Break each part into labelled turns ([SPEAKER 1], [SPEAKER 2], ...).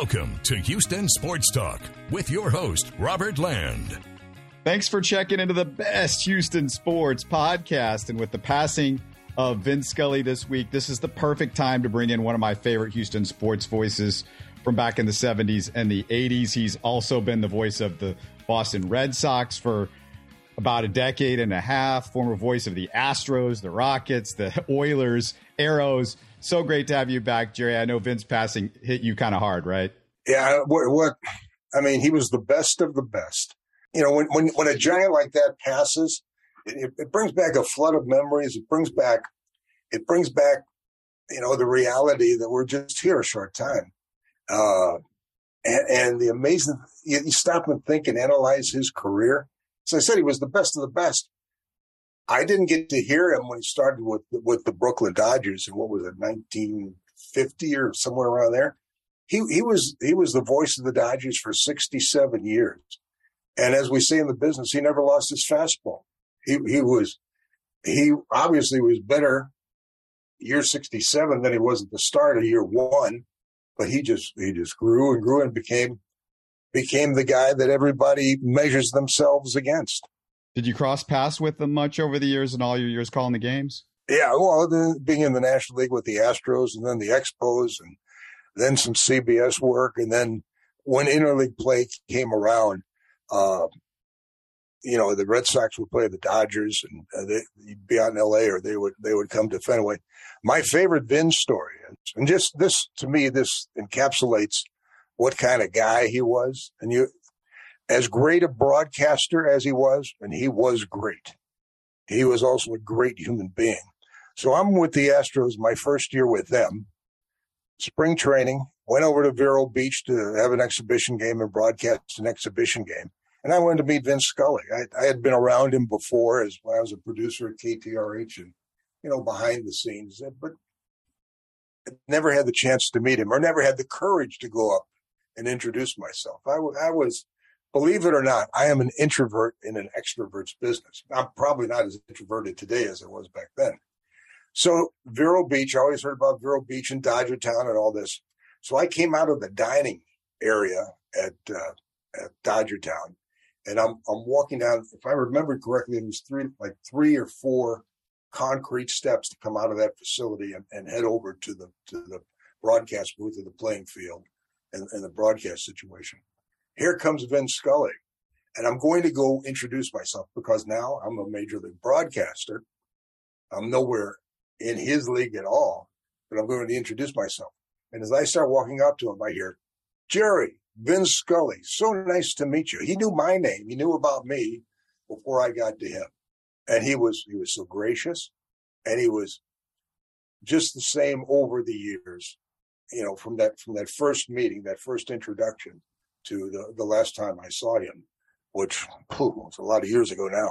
[SPEAKER 1] Welcome to Houston Sports Talk with your host, Robert Land.
[SPEAKER 2] Thanks for checking into the best Houston sports podcast. And with the passing of Vin Scully this week, this is the perfect time to bring in one of my favorite Houston sports voices from back in the 70s and the 80s. He's also been the voice of the Boston Red Sox for about a decade and a half, former voice of the Astros, the Rockets, the Oilers, Aeros. So great to have you back, Jerry. I know Vin's passing hit you kind of hard, right?
[SPEAKER 3] Yeah. What, what, I mean, he was the best of the best. You know, when, when, when a giant like that passes, it, it brings back a flood of memories. It brings back, it brings back, you know, the reality that we're just here a short time. Uh, and, and the amazing, you, you stop and think and analyze his career. As I said, he was the best of the best. I didn't get to hear him when he started with with the Brooklyn Dodgers in what was it, 1950 or somewhere around there. He he was he was the voice of the Dodgers for 67 years, and as we say in the business, he never lost his fastball. He he was he obviously was better year 67 than he was at the start of year one, but he just he just grew and grew and became became the guy that everybody measures themselves against.
[SPEAKER 2] Did you cross paths with them much over the years and all your years calling the games?
[SPEAKER 3] Yeah, well, being in the National League with the Astros and then the Expos and then some CBS work. And then when interleague play came around, uh, you know, the Red Sox would play the Dodgers and uh, they, would be out in LA or they would, they would come to Fenway. My favorite Vin story, and just this to me, this encapsulates what kind of guy he was. And you, as great a broadcaster as he was, and he was great, he was also a great human being. So I'm with the Astros my first year with them. Spring training, went over to Vero Beach to have an exhibition game and broadcast an exhibition game. And I went to meet Vin Scully. I, I had been around him before as when I was a producer at KTRH and, you know, behind the scenes, but I never had the chance to meet him or never had the courage to go up and introduce myself. I, I was believe it or not, I am an introvert in an extrovert's business. I'm probably not as introverted today as I was back then. So Vero Beach, I always heard about Vero Beach and Dodger Town and all this. So I came out of the dining area at, uh, at Dodger Town and I'm, I'm walking down, if I remember correctly, it was three, like three or four concrete steps to come out of that facility and, and head over to the, to the broadcast booth of the playing field and, and the broadcast situation here comes Vin Scully. And I'm going to go introduce myself because now I'm a major league broadcaster. I'm nowhere in his league at all, but I'm going to introduce myself. And as I start walking up to him, I hear, Jerry, Vin Scully, so nice to meet you. He knew my name. He knew about me before I got to him. And he was, he was so gracious and he was just the same over the years, you know, from that, from that first meeting, that first introduction to the, the last time I saw him, which whew, was a lot of years ago now.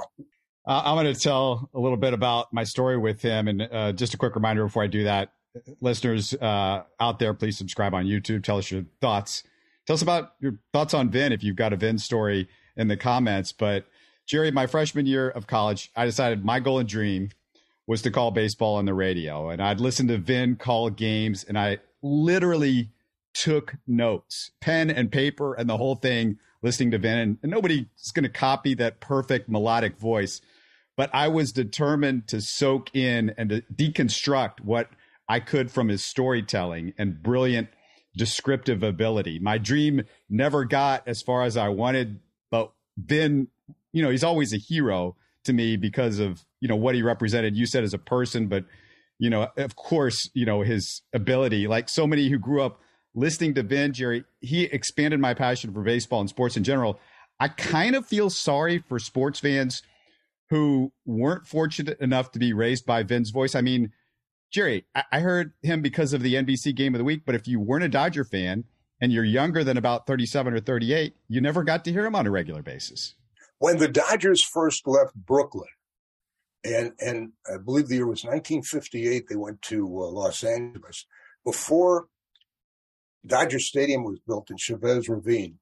[SPEAKER 2] Uh, I'm going to tell a little bit about my story with him. And uh, just a quick reminder before I do that, listeners uh, out there, please subscribe on YouTube. Tell us your thoughts. Tell us about your thoughts on Vin if you've got a Vin story in the comments. But Jerry, my freshman year of college, I decided my goal and dream was to call baseball on the radio. And I'd listen to Vin call games, and I literally took notes, pen and paper and the whole thing, listening to Vin. And, and nobody's going to copy that perfect melodic voice. But I was determined to soak in and to deconstruct what I could from his storytelling and brilliant descriptive ability. My dream never got as far as I wanted, but Vin, you know, he's always a hero to me because of, you know, what he represented. You said as a person, but, you know, of course, you know, his ability, like so many who grew up listening to Vin, Jerry, he expanded my passion for baseball and sports in general. I kind of feel sorry for sports fans who weren't fortunate enough to be raised by Vin's voice. I mean, Jerry, I heard him because of the NBC game of the week, but if you weren't a Dodger fan and you're younger than about 37 or 38, you never got to hear him on a regular basis.
[SPEAKER 3] When the Dodgers first left Brooklyn, and and I believe the year was 1958, they went to uh, Los Angeles. Before Dodger Stadium was built in Chavez Ravine.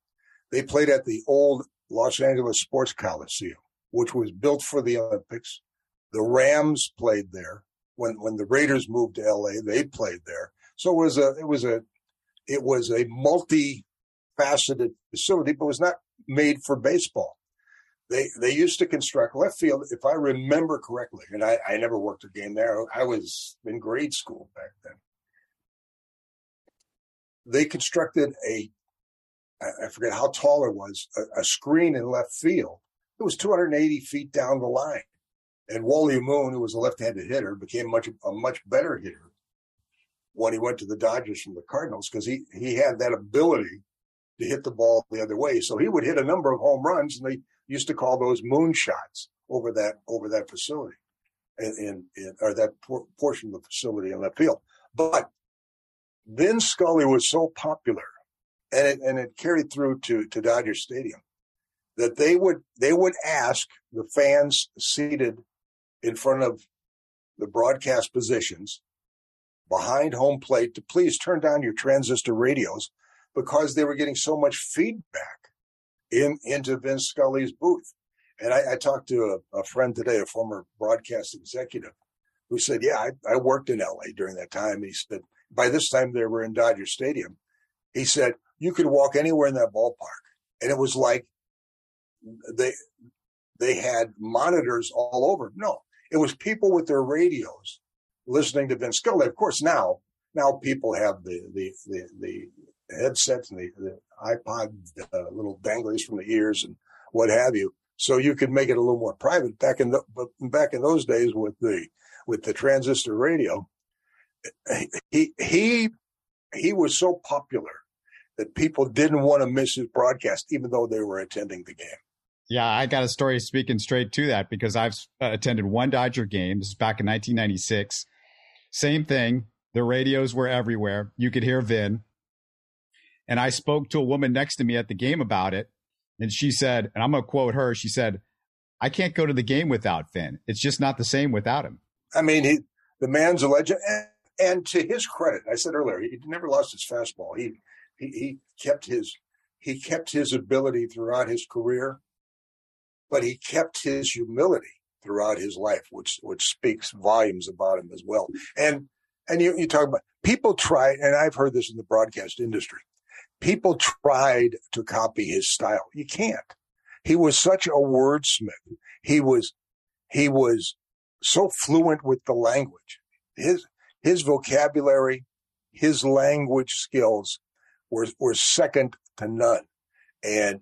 [SPEAKER 3] They played at the old Los Angeles Sports Coliseum, which was built for the Olympics. The Rams played there. When when the Raiders moved to LA, they played there. So it was a it was a it was a multi-faceted facility, but was not made for baseball. They they used to construct left field, if I remember correctly, and I, I never worked a game there. I was in grade school back then. They constructed a I forget how tall it was, a, a screen in left field. It was 280 feet down the line. And Wally Moon, who was a left-handed hitter, became much a much better hitter when he went to the Dodgers from the Cardinals because he he had that ability to hit the ball the other way. So he would hit a number of home runs, and they used to call those moon shots over that over that facility, and, or that por- portion of the facility in left field. But Vin Scully was so popular, and it and it carried through to to Dodger Stadium that they would they would ask the fans seated in front of the broadcast positions behind home plate to please turn down your transistor radios because they were getting so much feedback in into Vin Scully's booth. And I, I talked to a, a, friend today, a former broadcast executive, who said, "Yeah, I, I worked in LA during that time." And he said, "By this time, they were in Dodger Stadium." He said, "You could walk anywhere in that ballpark, and it was like they they had monitors all over. No, it was people with their radios listening to Vin Scully. Of course, now now people have the the the, the headsets and the, the iPod uh, little danglies from the ears and what have you. So you could make it a little more private. Back in the back in those days with the with the transistor radio, he he he was so popular that people didn't want to miss his broadcast, even though they were attending the game.
[SPEAKER 2] Yeah, I got a story speaking straight to that because I've uh, attended one Dodger game. This is back in 1996. Same thing. The radios were everywhere. You could hear Vin. And I spoke to a woman next to me at the game about it. And she said, and I'm going to quote her, she said, I can't go to the game without Vin. It's just not the same without him.
[SPEAKER 3] I mean, he, the man's a legend. And, to his credit, I said earlier, he never lost his fastball. He, he, he kept his, he kept his ability throughout his career, but he kept his humility throughout his life, which, which speaks volumes about him as well. And, and you, you talk about people try, and I've heard this in the broadcast industry people tried to copy his style. You can't. He was such a wordsmith. He was, he was so fluent with the language. His, his vocabulary, his language skills were, were second to none. And,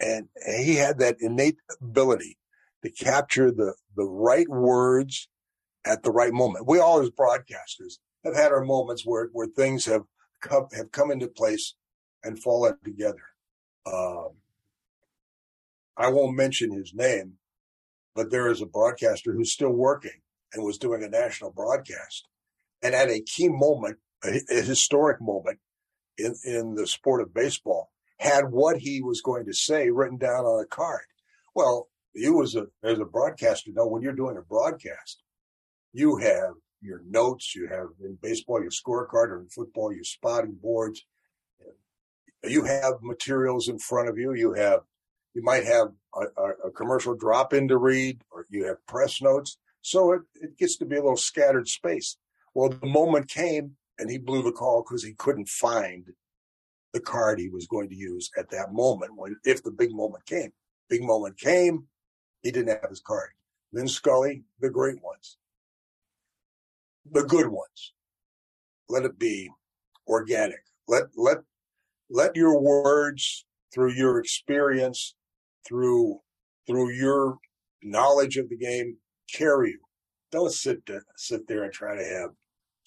[SPEAKER 3] and he had that innate ability to capture the, the right words at the right moment. We all as broadcasters have had our moments where, where things have come, have come into place and fallen together. Um, I won't mention his name, but there is a broadcaster who's still working and was doing a national broadcast. And at a key moment, a, a historic moment in, in the sport of baseball, had what he was going to say written down on a card. Well, you as a as a broadcaster know when you're doing a broadcast, you have your notes, you have in baseball your scorecard, or in football your spotting boards, you have materials in front of you. You have, you might have a, a, a commercial drop in to read, or you have press notes. So it, it gets to be a little scattered space. Well, the moment came and he blew the call because he couldn't find the card he was going to use at that moment when, if the big moment came. Big moment came, he didn't have his card. Vin Scully, the great ones, the good ones. Let it be organic. Let, let let your words through your experience, through, through your knowledge of the game carry you. Don't sit, to, sit there and try to have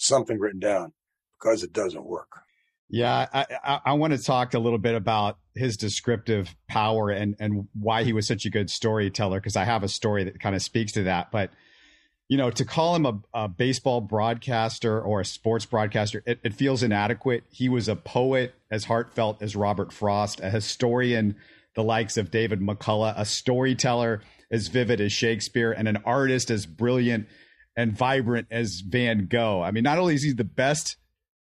[SPEAKER 3] something written down because it doesn't work.
[SPEAKER 2] Yeah, I, I, I, want to talk a little bit about his descriptive power and, and why he was such a good storyteller, because I have a story that kind of speaks to that. But you know, to call him a, a, baseball broadcaster or a sports broadcaster, it, it, feels inadequate. He was a poet as heartfelt as Robert Frost, a historian the likes of David McCullough, a storyteller as vivid as Shakespeare, and an artist as brilliant and vibrant as Van Gogh. I mean, not only is he the best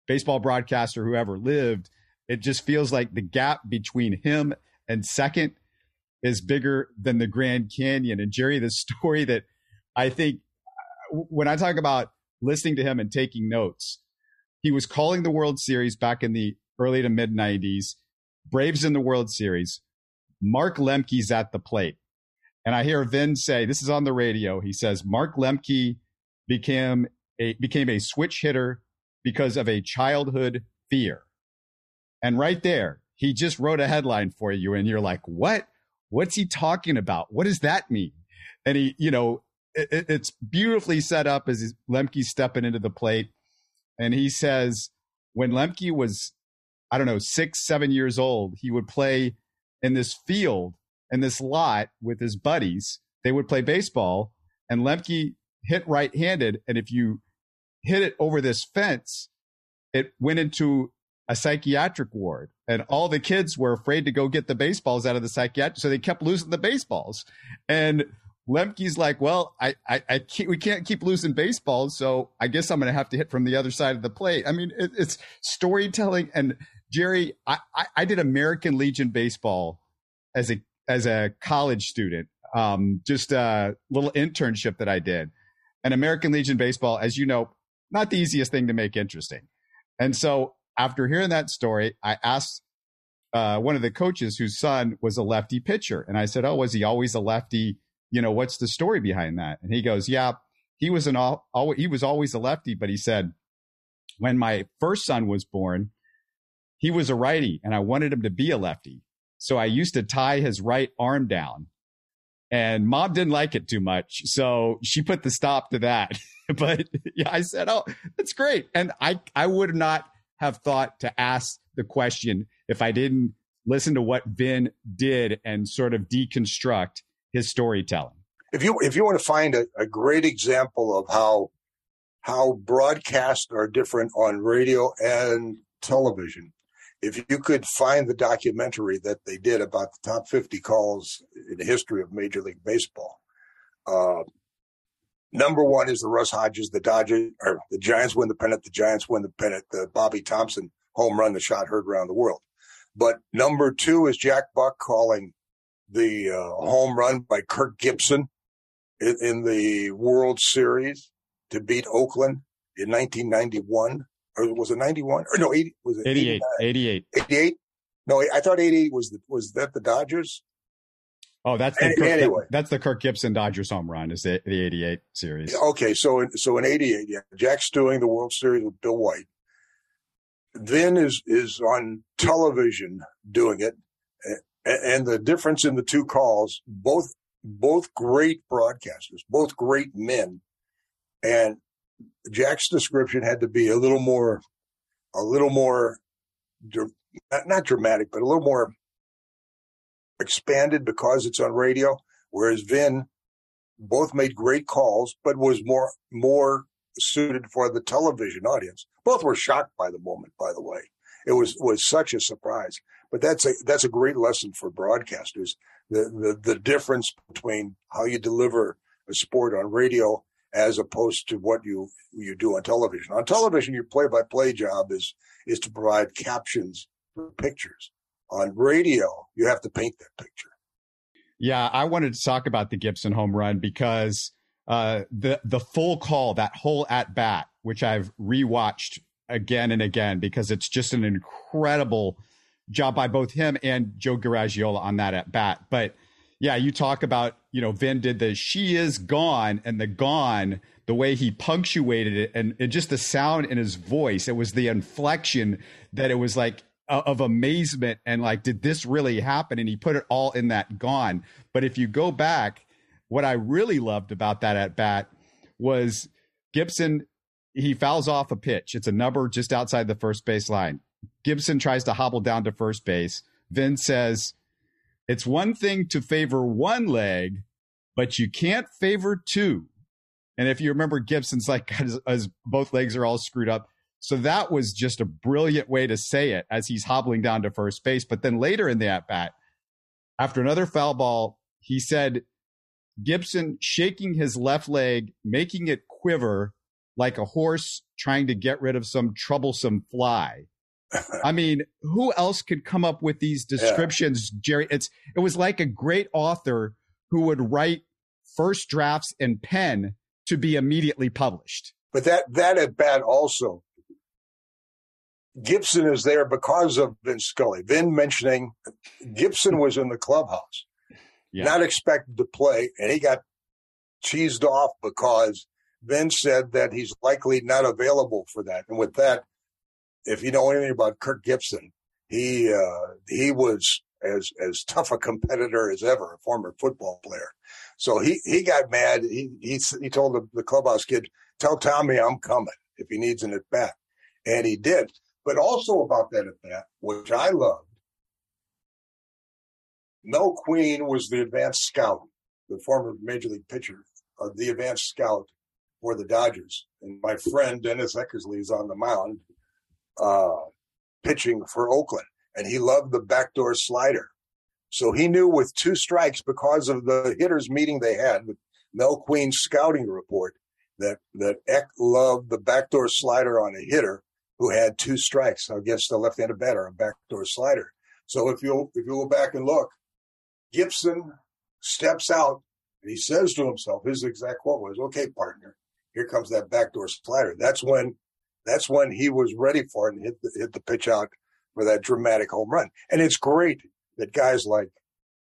[SPEAKER 2] baseball broadcaster who ever lived, it just feels like the gap between him and second is bigger than the Grand Canyon. And Jerry, the story that I think when I talk about listening to him and taking notes, he was calling the World Series back in the early to mid 90s. Braves in the World Series. Mark Lemke's at the plate. And I hear Vin say, this is on the radio. He says, Mark Lemke became a, became a switch hitter because of a childhood fear. And right there, he just wrote a headline for you. And you're like, what? What's he talking about? What does that mean? And he, you know, it, it's beautifully set up as Lemke's stepping into the plate. And he says, when Lemke was, I don't know, six, seven years old, he would play in this field in this lot with his buddies. They would play baseball, and Lemke hit right handed. And if you hit it over this fence, it went into a psychiatric ward. And all the kids were afraid to go get the baseballs out of the psychiatric. So they kept losing the baseballs. And Lemke's like, well, I, I, I can't, we can't keep losing baseballs. So I guess I'm going to have to hit from the other side of the plate. I mean, it, it's storytelling. And Jerry, I, I, I, did American Legion baseball as a, as a college student. Um, just a little internship that I did. And American Legion baseball, as you know, not the easiest thing to make interesting. And so after hearing that story, I asked uh, one of the coaches whose son was a lefty pitcher. And I said, Oh, was he always a lefty? You know, what's the story behind that? And he goes, Yeah, he was an all, all he was always a lefty, but he said, when my first son was born, he was a righty and I wanted him to be a lefty. So I used to tie his right arm down and mom didn't like it too much. So she put the stop to that. but yeah, I said, Oh, that's great. And I, I would not have thought to ask the question if I didn't listen to what Vin did and sort of deconstruct his storytelling.
[SPEAKER 3] If you if you want to find a, a great example of how how broadcasts are different on radio and television, if you could find the documentary that they did about the top 50 calls in the history of Major League Baseball, uh, number one is the Russ Hodges, the Dodgers, or the Giants win the pennant, the Giants win the pennant, the Bobby Thomson home run, the shot heard around the world. But number two is Jack Buck calling the uh, home run by Kirk Gibson in, in, the World Series to beat Oakland in 1991. Or was it 91? Or no, 80, was it
[SPEAKER 2] 88? 88.
[SPEAKER 3] 88? No, I thought 88 was the, was that the Dodgers?
[SPEAKER 2] Oh, that's the Kirk, anyway. That's the Kirk Gibson Dodgers home run. Is the, the '88 series?
[SPEAKER 3] Okay, so in, so in '88, yeah, Jack's doing the World Series with Bill White. Vin is is on television doing it, and the difference in the two calls, both both great broadcasters, both great men, and Jack's description had to be a little more, a little more, not dramatic, but a little more expanded because it's on radio, whereas Vin both made great calls, but was more more suited for the television audience. Both were shocked by the moment, by the way. It was was such a surprise. But that's a that's a great lesson for broadcasters. The the, the difference between how you deliver a sport on radio as opposed to what you you do on television. On television, your play by play job is is to provide captions for pictures. On radio, you have to paint that picture.
[SPEAKER 2] Yeah, I wanted to talk about the Gibson home run because uh, the the full call, that whole at bat, which I've rewatched again and again because it's just an incredible job by both him and Joe Garagiola on that at bat. But yeah, you talk about you know Vin did the "she is gone" and the "gone." The way he punctuated it and, and just the sound in his voice, it was the inflection that it was like uh, of amazement and like, did this really happen? And he put it all in that gone. But if you go back, what I really loved about that at bat was Gibson. He fouls off a pitch. It's a number just outside the first base line. Gibson tries to hobble down to first base. Vin says, It's one thing to favor one leg, but you can't favor two. And if you remember, Gibson's like, as, both legs are all screwed up, so that was just a brilliant way to say it as he's hobbling down to first base. But then later in the at bat, after another foul ball, he said Gibson shaking his left leg, making it quiver like a horse trying to get rid of some troublesome fly. I mean, who else could come up with these descriptions, yeah. Jerry? It's it was like a great author who would write first drafts in pen to be immediately published.
[SPEAKER 3] But that that at bat also Gibson is there because of Vin Scully. Vin mentioning Gibson was in the clubhouse, yeah. not expected to play, and he got cheesed off because Vin said that he's likely not available for that. And with that, if you know anything about Kirk Gibson, he uh, he was as as tough a competitor as ever, a former football player. So he he got mad. He he he told the, the clubhouse kid, "Tell Tommy I'm coming if he needs an at bat," and he did. But also about that at bat, which I loved, Mel Queen was the advanced scout, the former major league pitcher, uh, the advanced scout for the Dodgers, and my friend Dennis Eckersley is on the mound, uh, pitching for Oakland, and he loved the backdoor slider. So he knew with two strikes, because of the hitters meeting they had with Mel Queen's scouting report, that that Eck loved the backdoor slider on a hitter who had two strikes against a left-handed batter, a backdoor slider. So if you if you go back and look, Gibson steps out and he says to himself, his exact quote was, "Okay, partner, here comes that backdoor slider." That's when that's when he was ready for it and hit the, hit the pitch out for that dramatic home run. And it's great that guys like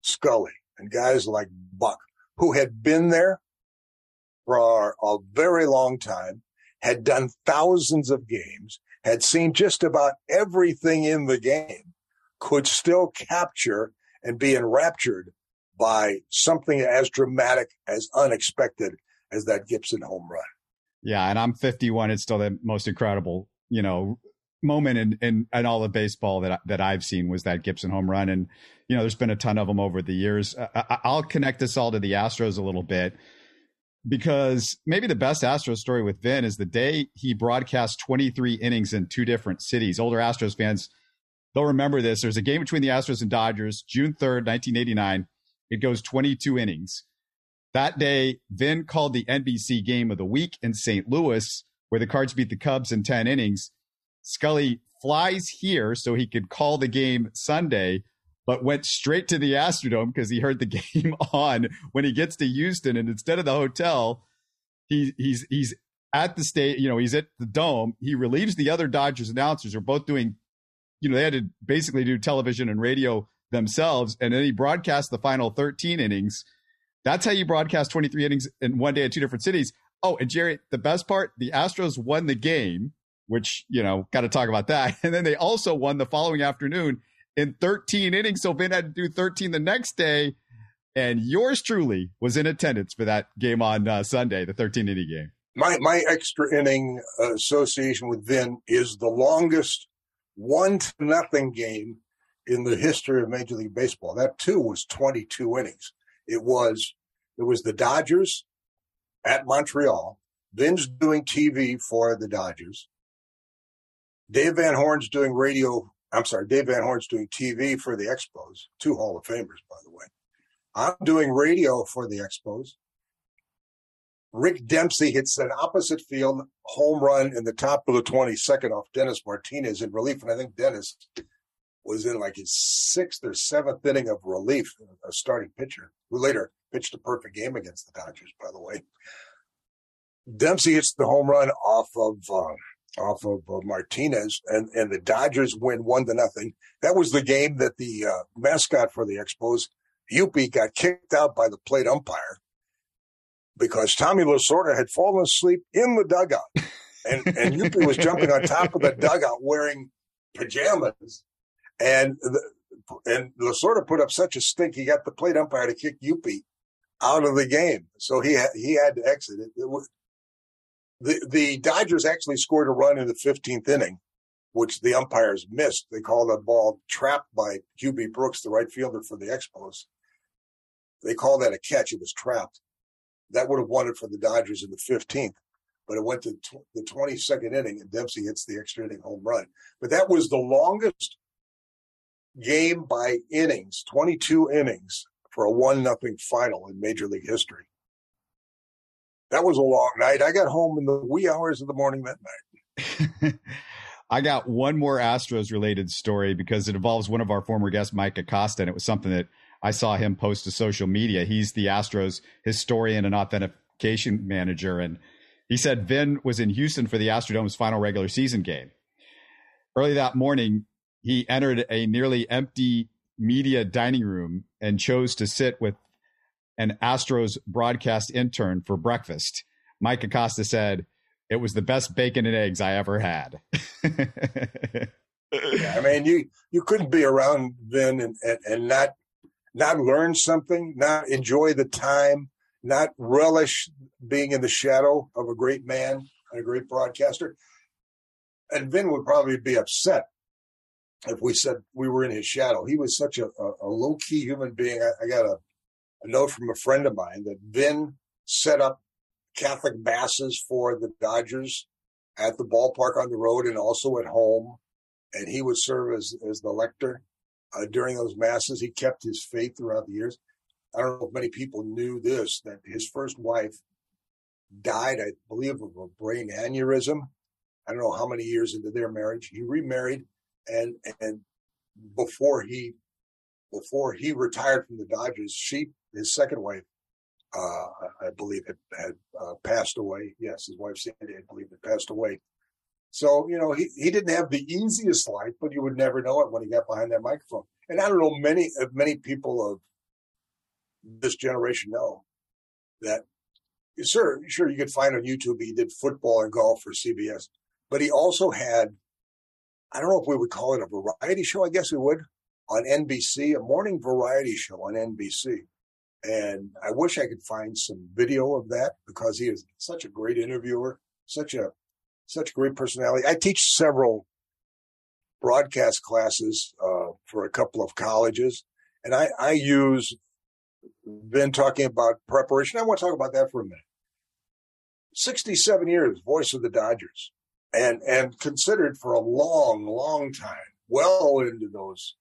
[SPEAKER 3] Scully and guys like Buck, who had been there for a very long time, had done thousands of games, had seen just about everything in the game, could still capture and be enraptured by something as dramatic as unexpected as that Gibson home run.
[SPEAKER 2] Yeah, and I'm 51. It's still the most incredible, you know, moment in, in, in all of baseball that that I've seen was that Gibson home run, and you know, there's been a ton of them over the years. I, I'll connect this all to the Astros a little bit because maybe the best Astros story with Vin is the day he broadcast 23 innings in two different cities. Older Astros fans, they'll remember this. There's a game between the Astros and Dodgers, June 3rd, 1989. It goes 22 innings. That day, Vin called the NBC game of the week in St. Louis, where the Cards beat the Cubs in 10 innings. Scully flies here so he could call the game Sunday but went straight to the Astrodome because he heard the game on when he gets to Houston, and instead of the hotel, he he's he's at the state. You know, he's at the dome. He relieves the other Dodgers announcers. Are both doing, you know, they had to basically do television and radio themselves, and then he broadcast the final 13 innings. That's how you broadcast 23 innings in one day at two different cities. Oh, and Jerry, the best part, the Astros won the game, which, you know, got to talk about that. And then they also won the following afternoon in 13 innings. So Vin had to do 13 the next day. And yours truly was in attendance for that game on uh, Sunday, the 13 inning game.
[SPEAKER 3] My, my extra inning association with Vin is the longest one to nothing game in the history of Major League Baseball. That too was 22 innings. It was, it was the Dodgers at Montreal. Vin's doing TV for the Dodgers. Dave Van Horne's doing radio I'm sorry, Dave Van Horne's doing TV for the Expos, two Hall of Famers, by the way. I'm doing radio for the Expos. Rick Dempsey hits an opposite field home run in the top of the 22nd off Dennis Martinez in relief. And I think Dennis was in like his sixth or seventh inning of relief, a starting pitcher who later pitched a perfect game against the Dodgers, by the way. Dempsey hits the home run off of uh, off of uh, Martinez, and and the Dodgers win one to nothing. That was the game that the uh, mascot for the Expos, Youppi, got kicked out by the plate umpire because Tommy Lasorda had fallen asleep in the dugout, and and Youppi was jumping on top of the dugout wearing pajamas, and the, and Lasorda put up such a stink he got the plate umpire to kick Youppi out of the game, so he had, he had to exit. It, it was, the, the Dodgers actually scored a run in the 15th inning, which the umpires missed. They called a ball trapped by Hubie Brooks, the right fielder for the Expos. They called that a catch. It was trapped. That would have won it for the Dodgers in the 15th, but it went to tw- the 22nd inning and Dempsey hits the extra inning home run. But that was the longest game by innings, 22 innings for a one nothing final in Major League history that was a long night. I got home in the wee hours of the morning that
[SPEAKER 2] night. I got one more Astros related story because it involves one of our former guests, Mike Acosta, and it was something that I saw him post to social media. He's the Astros historian and authentication manager, and he said Vin was in Houston for the Astrodome's final regular season game. early that morning, he entered a nearly empty media dining room and chose to sit with an Astros broadcast intern for breakfast. Mike Acosta said, It was the best bacon and eggs I ever had.
[SPEAKER 3] yeah, I mean, you you couldn't be around Vin and, and, and not not learn something, not enjoy the time, not relish being in the shadow of a great man and a great broadcaster. And Vin would probably be upset if we said we were in his shadow. He was such a, a, a low key human being. I, I got a, a note from a friend of mine that Vin set up Catholic masses for the Dodgers at the ballpark on the road and also at home. And he would serve as, as the lector uh, during those masses. He kept his faith throughout the years. I don't know if many people knew this, that his first wife died, I believe, of a brain aneurysm. I don't know how many years into their marriage. He remarried and and before he before he retired from the Dodgers, she his second wife, uh, I believe, had, had uh, passed away. Yes, his wife Sandy, I believe, had passed away. So you know he he didn't have the easiest life, but you would never know it when he got behind that microphone. And I don't know many many people of this generation know that. Sure, sure, you could find on YouTube he did football and golf for CBS, but he also had I don't know if we would call it a variety show. I guess we would on NBC, a morning variety show on NBC. And I wish I could find some video of that because he is such a great interviewer, such a such great personality. I teach several broadcast classes uh, for a couple of colleges, and I, I use been talking about preparation. I want to talk about that for a minute. Sixty-seven years, voice of the Dodgers and and considered for a long, long time, well into those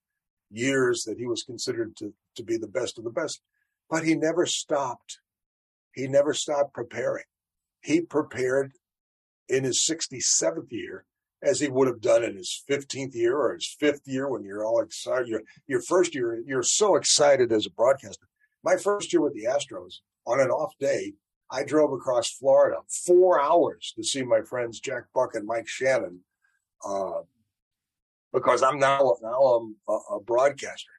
[SPEAKER 3] years that he was considered to to be the best of the best. But he never stopped. He never stopped preparing. He prepared in his 67th year as he would have done in his 15th year or his fifth year when you're all excited. Your, your first year, you're so excited as a broadcaster. My first year with the Astros, on an off day, I drove across Florida four hours to see my friends Jack Buck and Mike Shannon, uh, because I'm now now I'm a, a broadcaster.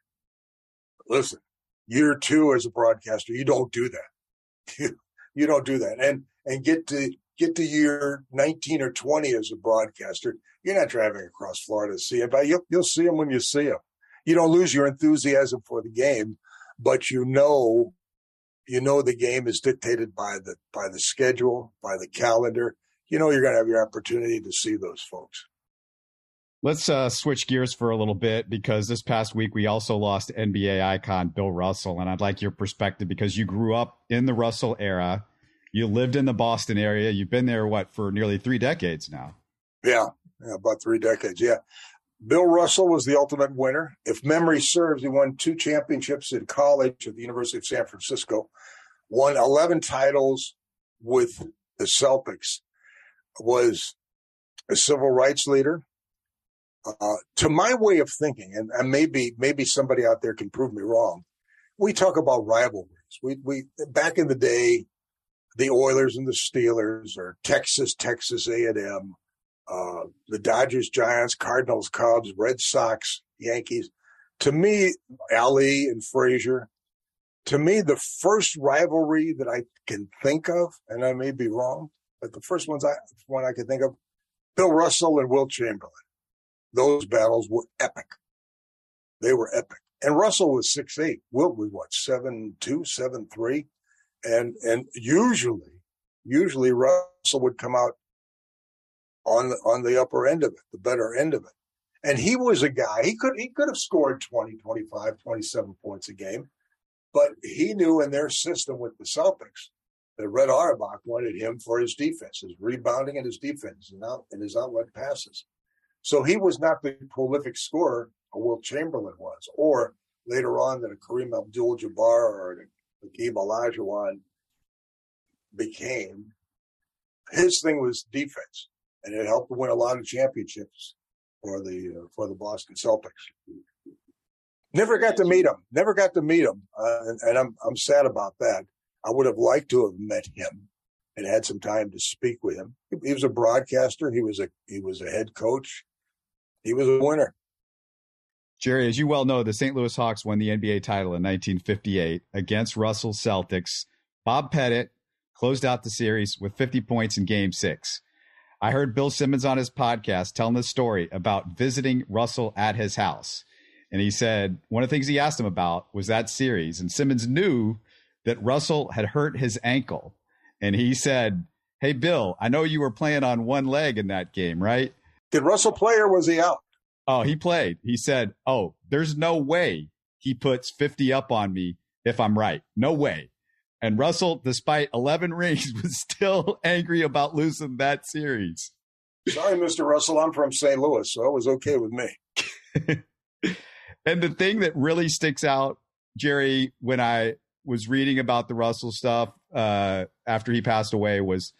[SPEAKER 3] Listen, year two as a broadcaster, you don't do that. You, you don't do that, and and get to get to year 19 or 20 as a broadcaster, you're not driving across Florida to see it, but you'll, you'll see them when you see them. You don't lose your enthusiasm for the game, but you know you know the game is dictated by the by the schedule, by the calendar. You know you're going to have your opportunity to see those folks.
[SPEAKER 2] Let's uh, switch gears for a little bit because this past week we also lost NBA icon Bill Russell, and I'd like your perspective because you grew up in the Russell era, you lived in the Boston area, you've been there what for nearly three decades now.
[SPEAKER 3] Yeah, yeah about three decades. Yeah, Bill Russell was the ultimate winner. If memory serves, he won two championships in college at the University of San Francisco, won 11 titles with the Celtics, was a civil rights leader. Uh, to my way of thinking, and, and maybe maybe somebody out there can prove me wrong, we talk about rivalries. We we back in the day, the Oilers and the Steelers, or Texas, Texas A and M, uh, the Dodgers, Giants, Cardinals, Cubs, Red Sox, Yankees. To me, Ali and Frazier, to me, the first rivalry that I can think of, and I may be wrong, but the first ones I one I can think of, Bill Russell and Wilt Chamberlain. Those battles were epic. They were epic. And Russell was six eight. Wilt was what seven two, seven three, and and usually, usually Russell would come out on the, on the upper end of it, the better end of it. And he was a guy, he could, he could have scored 20, 25, 27 points a game, but he knew in their system with the Celtics that Red Auerbach wanted him for his defense, his rebounding and his defense and, out, and his outlet passes. So he was not the prolific scorer a Wilt Chamberlain was, or later on that a Kareem Abdul-Jabbar or a Hakeem Olajuwon became. His thing was defense and it helped win a lot of championships for the uh, for the Boston Celtics. Never got to meet him. Never got to meet him, uh, and, and, I'm I'm sad about that. I would have liked to have met him and had some time to speak with him. He, he was a broadcaster. He was a he was a head coach. he was a winner.
[SPEAKER 2] Jerry, as you well know, the St. Louis Hawks won the NBA title in 1958 against Russell Celtics. Bob Pettit closed out the series with 50 points in game six. I heard Bill Simmons on his podcast telling the story about visiting Russell at his house. And he said one of the things he asked him about was that series. And Simmons knew that Russell had hurt his ankle. And he said, Hey, Bill, I know you were playing on one leg in that game, right?
[SPEAKER 3] Did Russell play or was he out?
[SPEAKER 2] Oh, he played. He said, Oh, there's no way he puts 50 up on me if I'm right. No way. And Russell, despite 11 rings, was still angry about losing that series.
[SPEAKER 3] Sorry, Mr. Russell. I'm from St. Louis, so it was okay with me.
[SPEAKER 2] and the thing that really sticks out, Jerry, when I was reading about the Russell stuff uh, after he passed away was,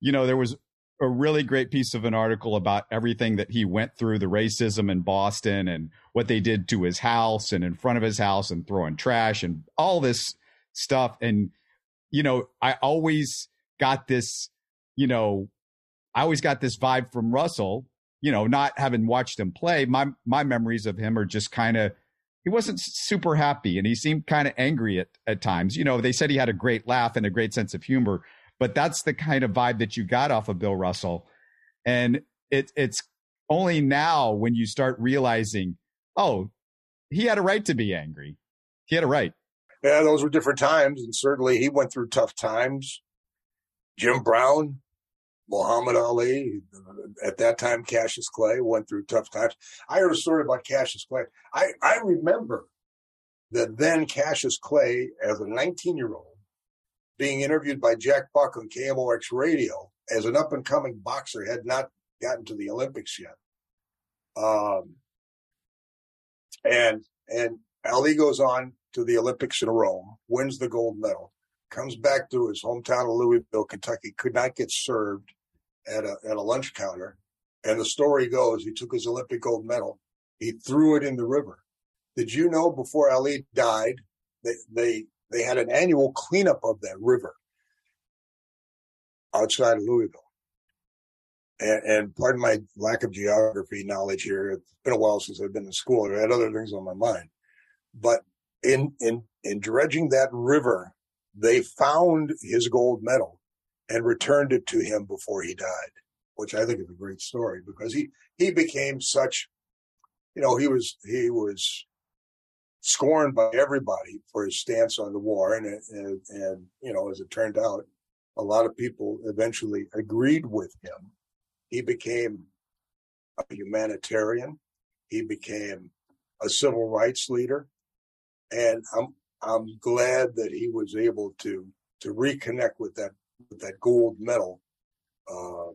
[SPEAKER 2] you know, there was a really great piece of an article about everything that he went through the racism in Boston and what they did to his house and in front of his house and throwing trash and all this stuff. And, you know, I always got this, you know, I always got this vibe from Russell, you know, not having watched him play. My, my memories of him are just kind of, he wasn't super happy and he seemed kind of angry at, at times. You know, they said he had a great laugh and a great sense of humor, but that's the kind of vibe that you got off of Bill Russell. And it, it's only now when you start realizing, oh, he had a right to be angry. He had a right.
[SPEAKER 3] Yeah, those were different times, and certainly he went through tough times. Jim Brown, Muhammad Ali, at that time Cassius Clay went through tough times. I heard a story about Cassius Clay. I, I remember that then Cassius Clay, as a 19 year old, being interviewed by Jack Buck on KMOX radio as an up and coming boxer, had not gotten to the Olympics yet. Um, and and Ali goes on to the Olympics in Rome, wins the gold medal, comes back to his hometown of Louisville, Kentucky, could not get served at a at a lunch counter. And the story goes, he took his Olympic gold medal, he threw it in the river. Did you know before Ali died, they they they had an annual cleanup of that river outside of Louisville. And, and pardon my lack of geography knowledge here. It's been a while since I've been in school. I had other things on my mind, but in in in dredging that river, they found his gold medal and returned it to him before he died, which I think is a great story because he he became such, you know, he was he was scorned by everybody for his stance on the war. And, and, and, you know, as it turned out, a lot of people eventually agreed with him. He became a humanitarian. He became a civil rights leader. And I'm, I'm glad that he was able to, to reconnect with that, with that gold medal, uh,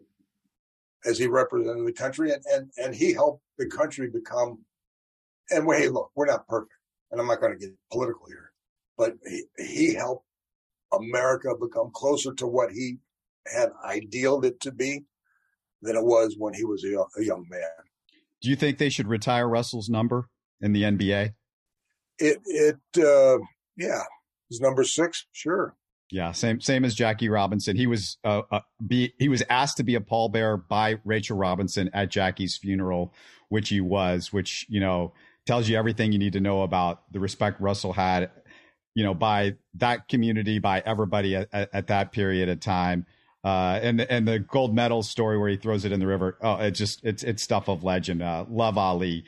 [SPEAKER 3] as he represented the country and, and, and he helped the country become, and hey, look, we're not perfect and I'm not going to get political here, but he, he helped America become closer to what he had idealed it to be than it was when he was a, a young man.
[SPEAKER 2] Do you think they should retire Russell's number in the NBA?
[SPEAKER 3] It, it, uh, yeah, his number six, sure.
[SPEAKER 2] Yeah, same same as Jackie Robinson. He was uh, uh, be he was asked to be a pallbearer by Rachel Robinson at Jackie's funeral, which he was. Which you know tells you everything you need to know about the respect Russell had, you know, by that community, by everybody at, at, at that period of time. Uh, and and the gold medal story where he throws it in the river. Oh, it just it's it's stuff of legend. Uh, love Ali.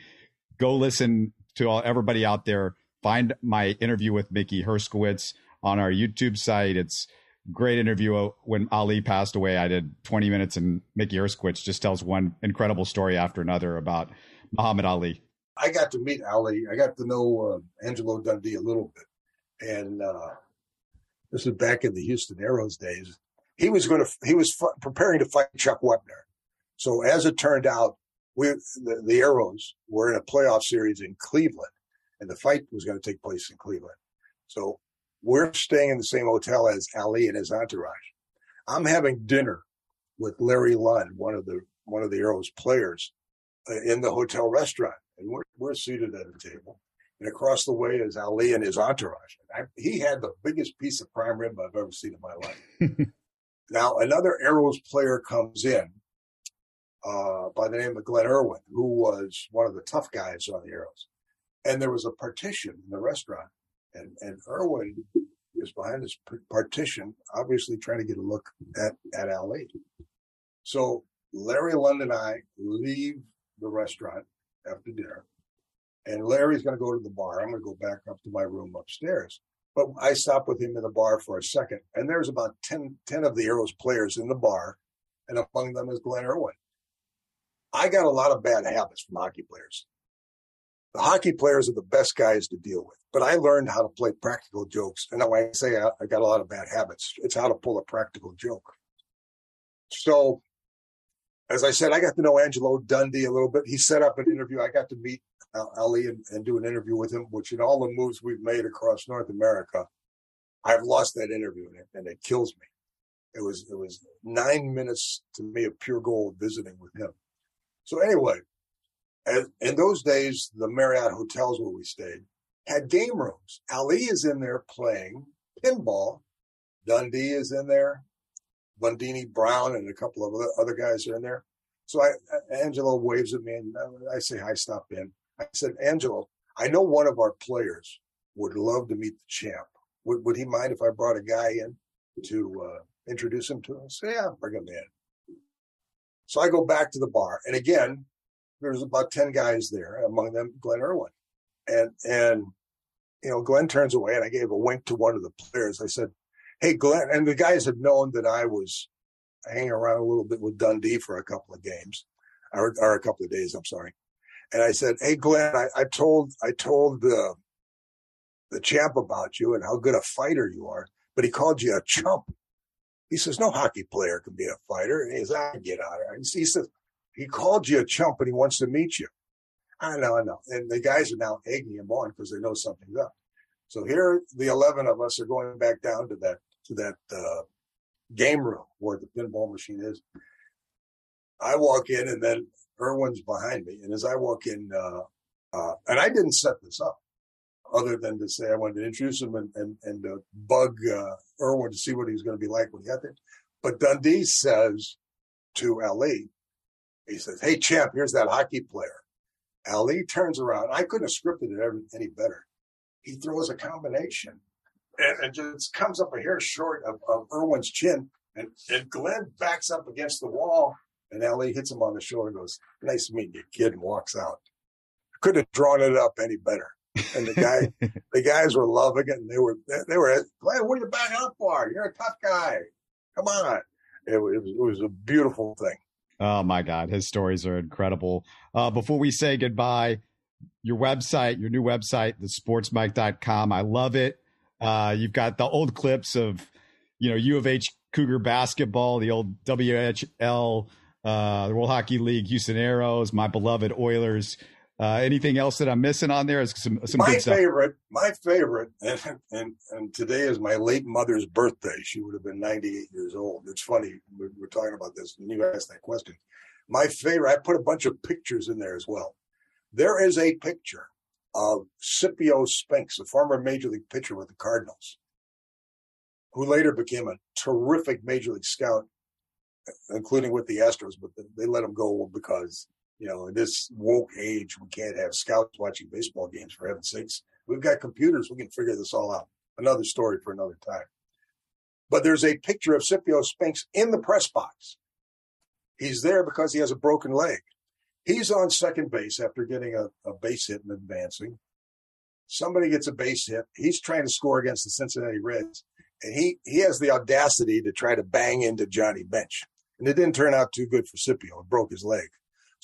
[SPEAKER 2] Go listen to all, everybody out there. Find my interview with Mickey Herskowitz on our YouTube site. It's great interview. When Ali passed away, I did 20 minutes, and Mickey Herskowitz just tells one incredible story after another about Muhammad Ali.
[SPEAKER 3] I got to meet Ali. I got to know uh, Angelo Dundee a little bit, and uh, this was back in the Houston Aeros days. He was going to. He was f- preparing to fight Chuck Wepner. So as it turned out, we the, the Aeros were in a playoff series in Cleveland, and the fight was going to take place in Cleveland. So we're staying in the same hotel as Ali and his entourage. I'm having dinner with Larry Lund, one of the one of the Aeros players, uh, in the hotel restaurant and we're, we're seated at a table. And across the way is Ali and his entourage. I, he had the biggest piece of prime rib I've ever seen in my life. now, another Aeros player comes in, uh, by the name of Glenn Irwin, who was one of the tough guys on the Aeros. And there was a partition in the restaurant, and and Irwin is behind this partition, obviously trying to get a look at at Ali. So Larry Lund and I leave the restaurant after dinner, and Larry's going to go to the bar. I'm going to go back up to my room upstairs. But I stop with him in the bar for a second, and there's about 10, 10 of the Aeros players in the bar, and among them is Glenn Irwin. I got a lot of bad habits from hockey players. The hockey players are the best guys to deal with, but I learned how to play practical jokes. And when I say I, I got a lot of bad habits, it's how to pull a practical joke. So, as I said, I got to know Angelo Dundee a little bit. He set up an interview. I got to meet uh, Ali and, and do an interview with him, which in all the moves we've made across North America, I've lost that interview and it, and it kills me. It was it was nine minutes to me of pure gold visiting with him. So anyway, in those days, the Marriott hotels where we stayed had game rooms. Ali is in there playing pinball. Dundee is in there. Bundini Brown and a couple of other guys are in there. So I, Angelo waves at me and I say, hi, stop in. I said, Angelo, I know one of our players would love to meet the champ. Would, would he mind if I brought a guy in to uh, introduce him to us? yeah, bring him in. So I go back to the bar. And again, there's about 10 guys there, among them Glenn Irwin. And, and, you know, Glenn turns away and I gave a wink to one of the players. I said, Hey, Glenn, and the guys had known that I was hanging around a little bit with Dundee for a couple of games or, or a couple of days. I'm sorry. And I said, Hey, Glenn, I, I told, I told, uh, the champ about you and how good a fighter you are, but he called you a chump. He says, no hockey player can be a fighter. And he says, I get out of here. He says, he called you a chump and he wants to meet you. I know, I know. And the guys are now egging him on because they know something's up. So here, the 11 of us are going back down to that, to that, uh, game room where the pinball machine is. I walk in and then Irwin's behind me. And as I walk in, uh, uh, and I didn't set this up other than to say I wanted to introduce him and, and, and uh, bug uh, Irwin to see what he's going to be like when he got there. But Dundee says to Ali, he says, Hey, champ, here's that hockey player. Ali turns around. I couldn't have scripted it any better. He throws a combination and, and just comes up a hair short of, of Irwin's chin. And, and Glenn backs up against the wall. And Ali hits him on the shoulder and goes, Nice meeting you, kid, and walks out. Could have drawn it up any better. And the guy, the guys were loving it, and they were, they were, Glenn, what are you backing up for? You're a tough guy. Come on. It, was, it was a beautiful thing.
[SPEAKER 2] Oh my God, his stories are incredible. Uh, before we say goodbye, your website, your new website, thesportsmike.com. I love it. Uh, you've got the old clips of, you know, U of H Cougar basketball, the old WHL, uh, the World Hockey League, Houston Aeros, my beloved Oilers. Uh, anything else that I'm missing on there? Is some, some
[SPEAKER 3] my favorite, my favorite, and, and and today is my late mother's birthday. She would have been 98 years old. It's funny we're, we're talking about this, and you asked that question. My favorite, I put a bunch of pictures in there as well. There is a picture of Scipio Spinks, a former major league pitcher with the Cardinals, who later became a terrific major league scout, including with the Astros, but they let him go because you know, in this woke age, we can't have scouts watching baseball games for heaven's sakes. We've got computers. We can figure this all out. Another story for another time. But there's a picture of Scipio Spinks in the press box. He's there because he has a broken leg. He's on second base after getting a, a base hit and advancing. Somebody gets a base hit. He's trying to score against the Cincinnati Reds. And he, he has the audacity to try to bang into Johnny Bench. And it didn't turn out too good for Scipio. It broke his leg.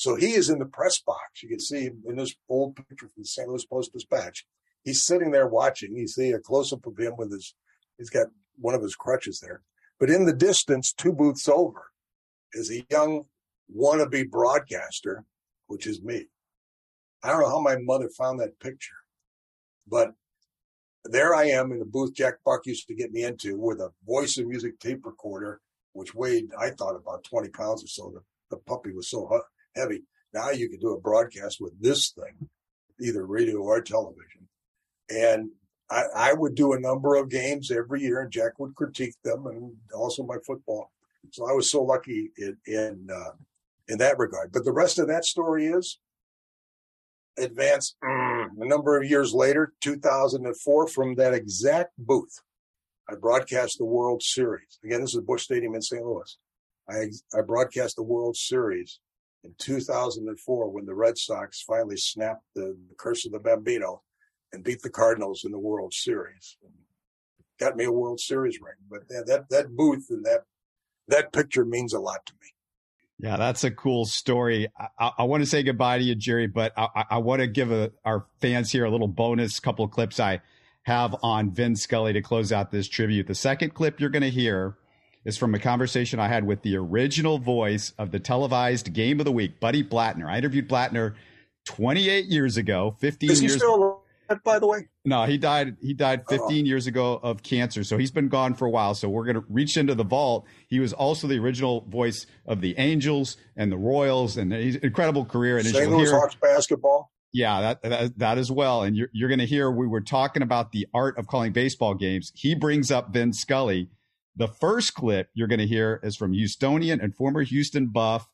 [SPEAKER 3] So he is in the press box. You can see in this old picture from the St. Louis Post Dispatch. He's sitting there watching. You see a close up of him with his, he's got one of his crutches there. But in the distance, two booths over, is a young wannabe broadcaster, which is me. I don't know how my mother found that picture, but there I am in the booth Jack Buck used to get me into with a voice and music tape recorder, which weighed, I thought, about 20 pounds or so. The, the puppy was so heavy. Now you can do a broadcast with this thing, either radio or television. And I, I would do a number of games every year, and Jack would critique them, and also my football. So I was so lucky in, in uh, in that regard. But the rest of that story is advance mm, a number of years later, 2004, from that exact booth. I broadcast the World Series. Again, this is Busch Stadium in St. Louis. I, I broadcast the World Series in 2004 when the Red Sox finally snapped the, curse of the Bambino and beat the Cardinals in the World Series. Got me a World Series ring. But that, that, that booth and that, that picture means a lot to me.
[SPEAKER 2] Yeah, that's a cool story. I, I, want to say goodbye to you, Jerry, but I, I want to give a, our fans here a little bonus couple clips I have on Vin Scully to close out this tribute. The second clip you're going to hear is from a conversation I had with the original voice of the televised game of the week, Buddy Blattner. I interviewed Blattner 28 years ago, 15
[SPEAKER 3] is he
[SPEAKER 2] years.
[SPEAKER 3] Still by the way?
[SPEAKER 2] No, he died. He died 15 oh. years ago of cancer. So he's been gone for a while. So we're going to reach into the vault. He was also the original voice of the Angels and the Royals, and he's incredible career. And
[SPEAKER 3] St. Louis Hawks basketball.
[SPEAKER 2] Yeah, that, that, that as well. And you're you're going to hear we were talking about the art of calling baseball games. He brings up Vin Scully. The first clip you're going to hear is from Houstonian and former Houston Buff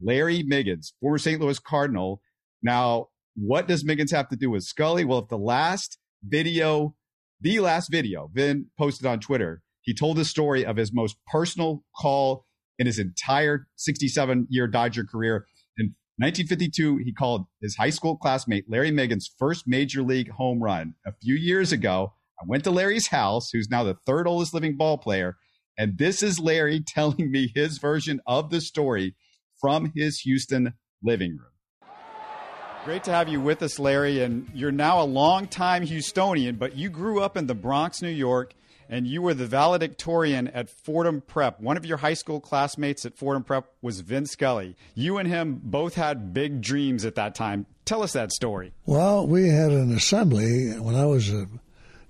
[SPEAKER 2] Larry Miggins, former St. Louis Cardinal. Now, what does Miggins have to do with Scully? Well, if the last video, the last video, Vin posted on Twitter, he told the story of his most personal call in his entire 67 year Dodger career. In 1952, he called his high school classmate Larry Miggins' first major league home run. A few years ago, I went to Larry's house, who's now the third oldest living ball player, and this is Larry telling me his version of the story from his Houston living room. Great to have you with us, Larry. And you're now a longtime Houstonian, but you grew up in the Bronx, New York, and you were the valedictorian at Fordham Prep. One of your high school classmates at Fordham Prep was Vin Scully. You and him both had big dreams at that time. Tell us that story.
[SPEAKER 4] Well, we had an assembly when I was a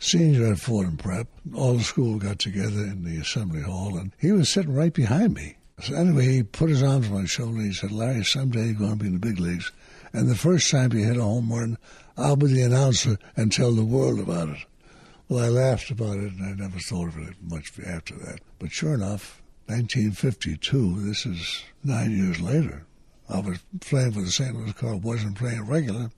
[SPEAKER 4] senior at Fordham Prep. All the school got together in the assembly hall, and he was sitting right behind me. So anyway, he put his arms on my shoulder. And he said, "Larry, someday you're going to be in the big leagues." And the first time you hit a home run, I'll be the announcer and tell the world about it. Well, I laughed about it, and I never thought of it much after that. But sure enough, 1952, this is nine years later, I was playing for the St. Louis Cardinals, wasn't playing regular.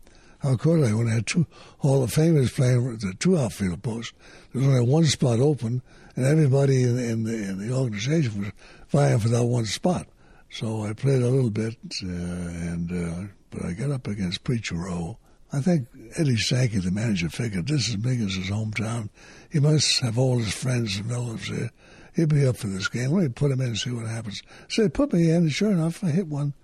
[SPEAKER 4] How could I when I had two Hall of Famers playing the two outfield posts? There was only one spot open, and everybody in, in, the, in the organization was vying for that one spot. So I played a little bit, uh, and uh, but I got up against Preacher Roe. I think Eddie Stanky, the manager, figured this is Miggins' hometown. He must have all his friends and relatives there. He'll be up for this game. Let me put him in and see what happens. So they put me in, and sure enough, I hit one.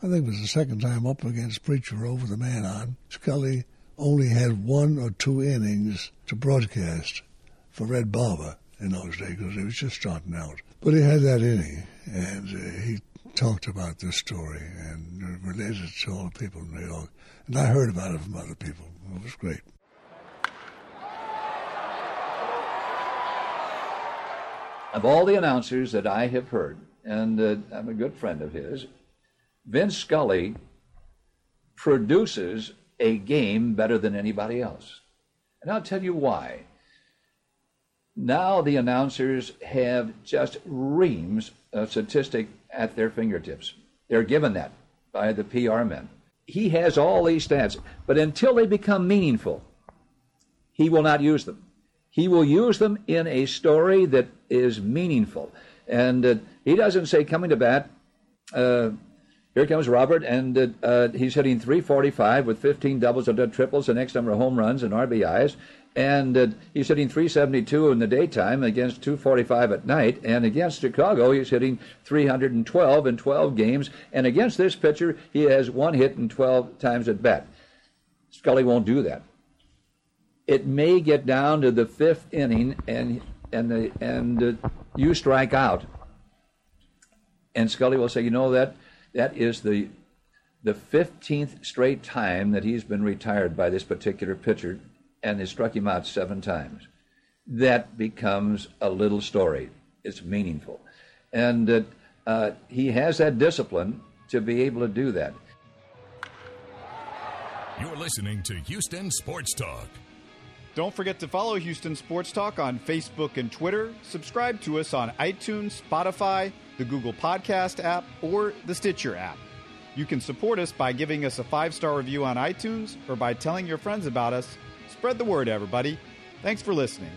[SPEAKER 4] I think it was the second time up against Preacher over the man on. Scully only had one or two innings to broadcast for Red Barber in those days because he was just starting out. But he had that inning, and uh, he talked about this story and related it to all the people in New York. And I heard about it from other people. It was great.
[SPEAKER 5] Of all the announcers that I have heard, and uh, I'm a good friend of his, Vin Scully produces a game better than anybody else. And I'll tell you why. Now the announcers have just reams of statistic at their fingertips. They're given that by the PR men. He has all these stats, but until they become meaningful, he will not use them. He will use them in a story that is meaningful. And uh, he doesn't say, coming to bat, uh, here comes Robert, and uh, uh he's hitting 345 with 15 doubles and triples, the next number of home runs and RBIs and uh, he's hitting 372 in the daytime against 245 at night. And against Chicago, he's hitting 312 in 12 games. And against this pitcher, he has one hit in 12 times at bat. Scully won't do that. It may get down to the fifth inning, and and the, and uh, you strike out, and Scully will say, you know that that is the the 15th straight time that he's been retired by this particular pitcher and they struck him out seven times. That becomes a little story. It's meaningful. And uh, uh, he has that discipline to be able to do that.
[SPEAKER 1] You're listening to Houston Sports Talk.
[SPEAKER 2] Don't forget to follow Houston Sports Talk on Facebook and Twitter. Subscribe to us on iTunes, Spotify, the Google Podcast app, or the Stitcher app. You can support us by giving us a five star review on iTunes or by telling your friends about us. Spread the word, everybody. Thanks for listening.